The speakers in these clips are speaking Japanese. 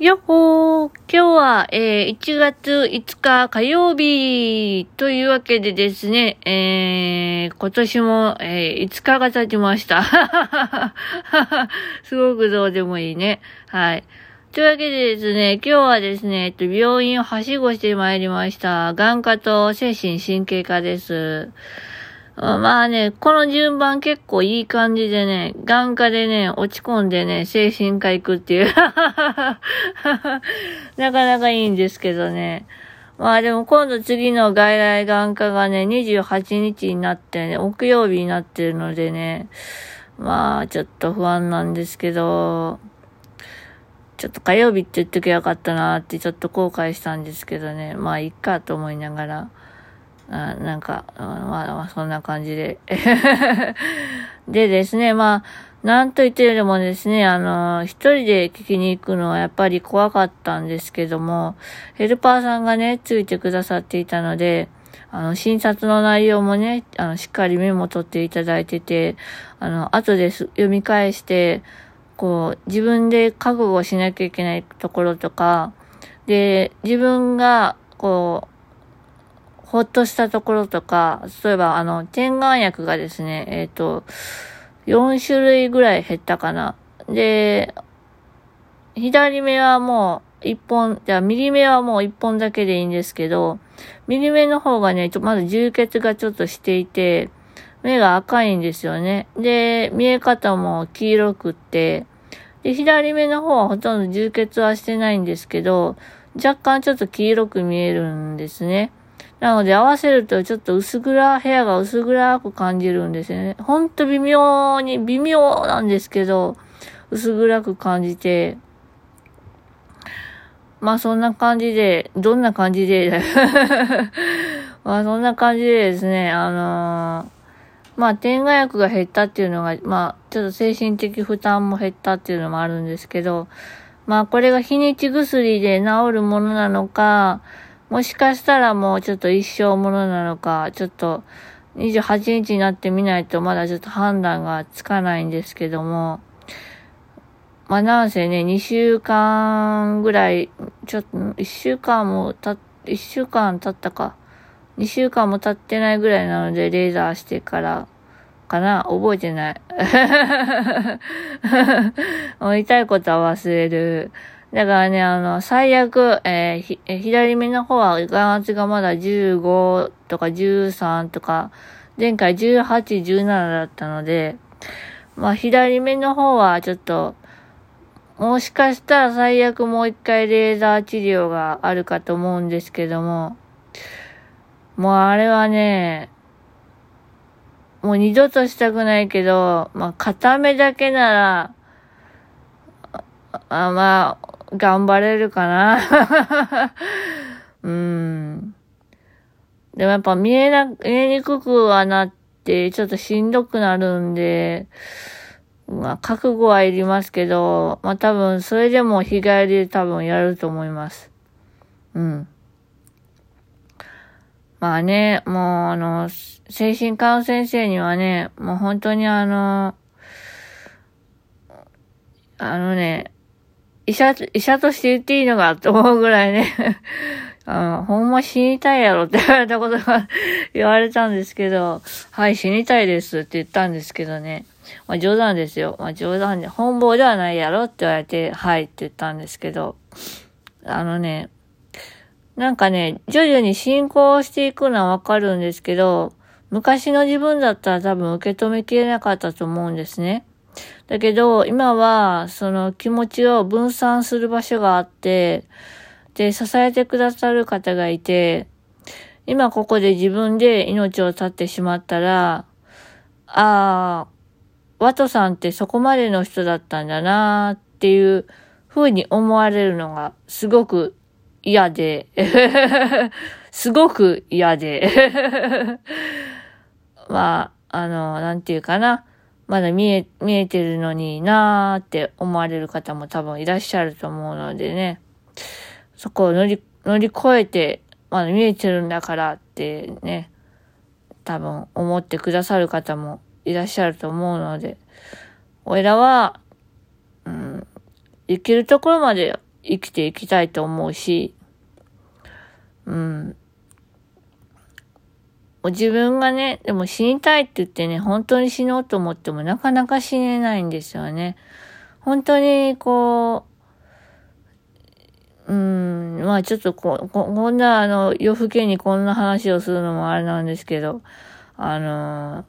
よっほー今日は、えー、1月5日火曜日というわけでですね、えー、今年も、えー、5日が経ちました。すごくどうでもいいね。はい。というわけでですね、今日はですね、えっと、病院をはしごしてまいりました。眼科と精神神経科です。まあね、この順番結構いい感じでね、眼科でね、落ち込んでね、精神科行くっていう なかなかいいんですけどね。まあでも今度次の外来眼科がね、28日になってね、木曜日になってるのでね、まあちょっと不安なんですけど、ちょっと火曜日って言っときゃよかったなってちょっと後悔したんですけどね、まあいっかと思いながら。あなんか、まあ、そんな感じで。でですね、まあ、なんと言ってよりもですね、あの、一人で聞きに行くのはやっぱり怖かったんですけども、ヘルパーさんがね、ついてくださっていたので、あの、診察の内容もね、あの、しっかりメモ取っていただいてて、あの、後です読み返して、こう、自分で覚悟しなきゃいけないところとか、で、自分が、こう、ほっとしたところとか、例えばあの、点眼薬がですね、えっ、ー、と、4種類ぐらい減ったかな。で、左目はもう1本、じゃあ右目はもう1本だけでいいんですけど、右目の方がね、ちょまず充血がちょっとしていて、目が赤いんですよね。で、見え方も黄色くって、で、左目の方はほとんど充血はしてないんですけど、若干ちょっと黄色く見えるんですね。なので合わせるとちょっと薄暗、部屋が薄暗く感じるんですよね。ほんと微妙に、微妙なんですけど、薄暗く感じて、まあそんな感じで、どんな感じで、まあそんな感じでですね、あのー、まあ点眼薬が減ったっていうのが、まあちょっと精神的負担も減ったっていうのもあるんですけど、まあこれが日にち薬で治るものなのか、もしかしたらもうちょっと一生ものなのか、ちょっと28日になってみないとまだちょっと判断がつかないんですけども、まあなんせね、2週間ぐらい、ちょっと、1週間もた、1週間経ったか。2週間も経ってないぐらいなので、レーザーしてからかな覚えてない。もう痛いことは忘れる。だからね、あの、最悪、えー、え左目の方は眼圧がまだ15とか13とか、前回18、17だったので、まあ左目の方はちょっと、もしかしたら最悪もう一回レーザー治療があるかと思うんですけども、もうあれはね、もう二度としたくないけど、まあ片目だけなら、あまあ、頑張れるかな。うん。でもやっぱ見えな、見えにくくはなって、ちょっとしんどくなるんで、まあ、覚悟はいりますけど、まあ多分、それでも日帰りで多分やると思います。うん。まあね、もうあの、精神科の先生にはね、もう本当にあの、あのね、医者、医者として言っていいのかと思うぐらいね あの、ほんま死にたいやろって言われたことが 言われたんですけど、はい、死にたいですって言ったんですけどね。まあ冗談ですよ。まあ冗談で、本望ではないやろって言われて、はいって言ったんですけど、あのね、なんかね、徐々に進行していくのはわかるんですけど、昔の自分だったら多分受け止めきれなかったと思うんですね。だけど、今は、その気持ちを分散する場所があって、で、支えてくださる方がいて、今ここで自分で命を絶ってしまったら、ああ、ワトさんってそこまでの人だったんだなっていう風に思われるのがすごく嫌で、すごく嫌で、まあ、あの、なんていうかな。まだ見え、見えてるのになーって思われる方も多分いらっしゃると思うのでね、そこを乗り、乗り越えて、まだ見えてるんだからってね、多分思ってくださる方もいらっしゃると思うので、俺らは、うん、行けるところまで生きていきたいと思うし、うん。う自分がね、でも死にたいって言ってね、本当に死のうと思ってもなかなか死ねないんですよね。本当にこう、うん、まあちょっとこ、ここんなあの夜更けにこんな話をするのもあれなんですけど、あの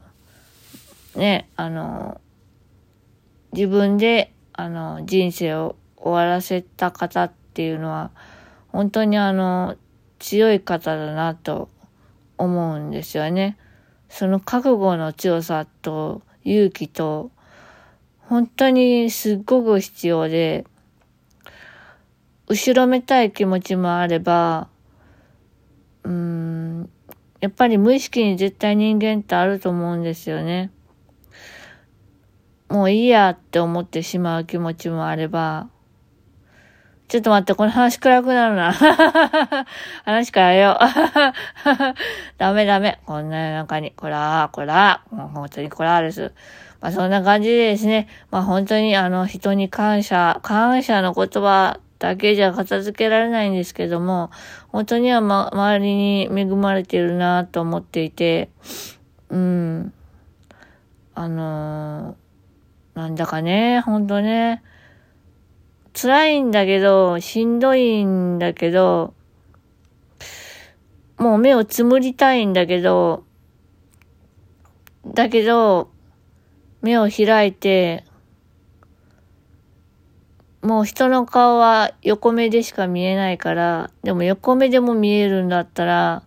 ね、あの自分で、あの、人生を終わらせた方っていうのは、本当にあの、強い方だなと思うんですよね。その覚悟の強さと勇気と、本当にすっごく必要で、後ろめたい気持ちもあれば、うん、やっぱり無意識に絶対人間ってあると思うんですよね。もういいやって思ってしまう気持ちもあれば、ちょっと待って、この話暗くなるな。話変えよう。ダメダメ。こんな夜中に、こらー、こらー。もう本当にこらーです。まあそんな感じでですね。まあ本当にあの人に感謝、感謝の言葉だけじゃ片付けられないんですけども、本当にはま、周りに恵まれてるなと思っていて、うん。あのー、なんだかね、ほんとね、辛いんだけど、しんどいんだけど、もう目をつむりたいんだけど、だけど、目を開いて、もう人の顔は横目でしか見えないから、でも横目でも見えるんだったら、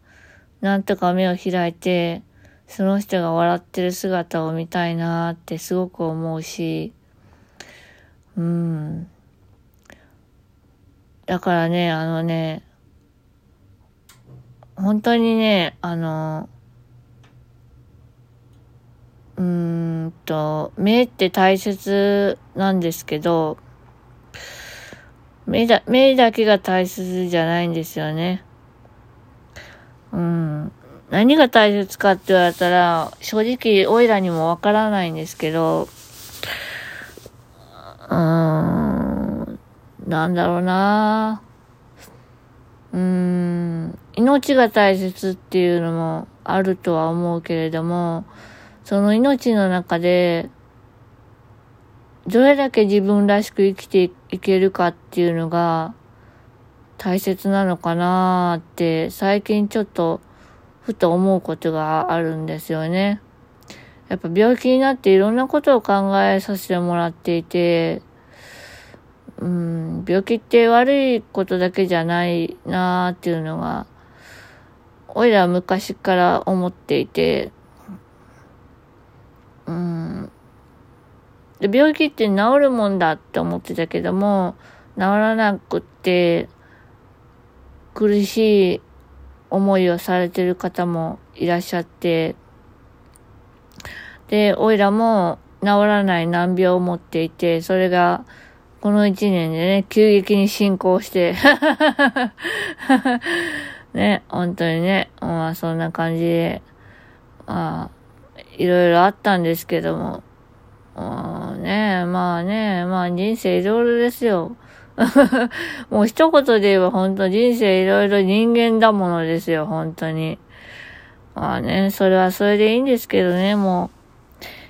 なんとか目を開いて、その人が笑ってる姿を見たいなーってすごく思うし、うん。だからね、あのね、本当にね、あの、うーんと、目って大切なんですけど、目だ、目だけが大切じゃないんですよね。うん。何が大切かって言われたら、正直、オイラにもわからないんですけど、うん。なんだろうなうーん、命が大切っていうのもあるとは思うけれども、その命の中で、どれだけ自分らしく生きていけるかっていうのが大切なのかなーって最近ちょっとふと思うことがあるんですよね。やっぱ病気になっていろんなことを考えさせてもらっていて、うん、病気って悪いことだけじゃないなーっていうのが、おいら昔から思っていて、うん、で病気って治るもんだって思ってたけども、治らなくって、苦しい思いをされてる方もいらっしゃって、で、おいらも治らない難病を持っていて、それがこの一年でね、急激に進行して ね、本当にね、まあそんな感じで、まあ、いろいろあったんですけども、まあね、まあね、まあ人生いろいろですよ。もう一言で言えば本当人生いろいろ人間だものですよ、本当に。まあね、それはそれでいいんですけどね、もう。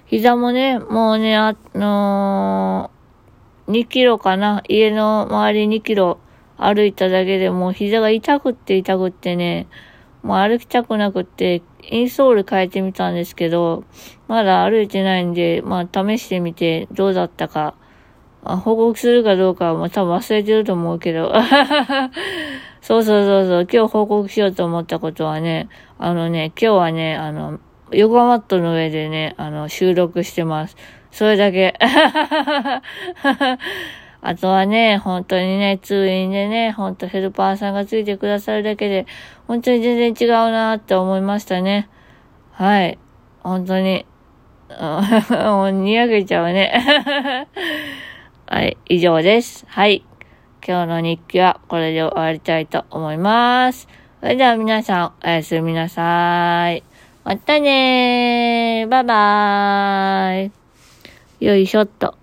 膝もね、もうね、あのー2キロかな家の周り2キロ歩いただけでもう膝が痛くって痛くってね、もう歩きたくなくって、インソール変えてみたんですけど、まだ歩いてないんで、まあ試してみてどうだったか、あ報告するかどうかはもう多分忘れてると思うけど。そうそうそうそう、今日報告しようと思ったことはね、あのね、今日はね、あの、ヨガマットの上でね、あの、収録してます。それだけ。あとはね、本当にね、通院でね、本当ヘルパーさんがついてくださるだけで、本当に全然違うなって思いましたね。はい。本当に。もう、にやけちゃうね。はい、以上です。はい。今日の日記はこれで終わりたいと思います。それでは皆さん、おやすみなさい。またねー。バイバーイ。よいしょっと。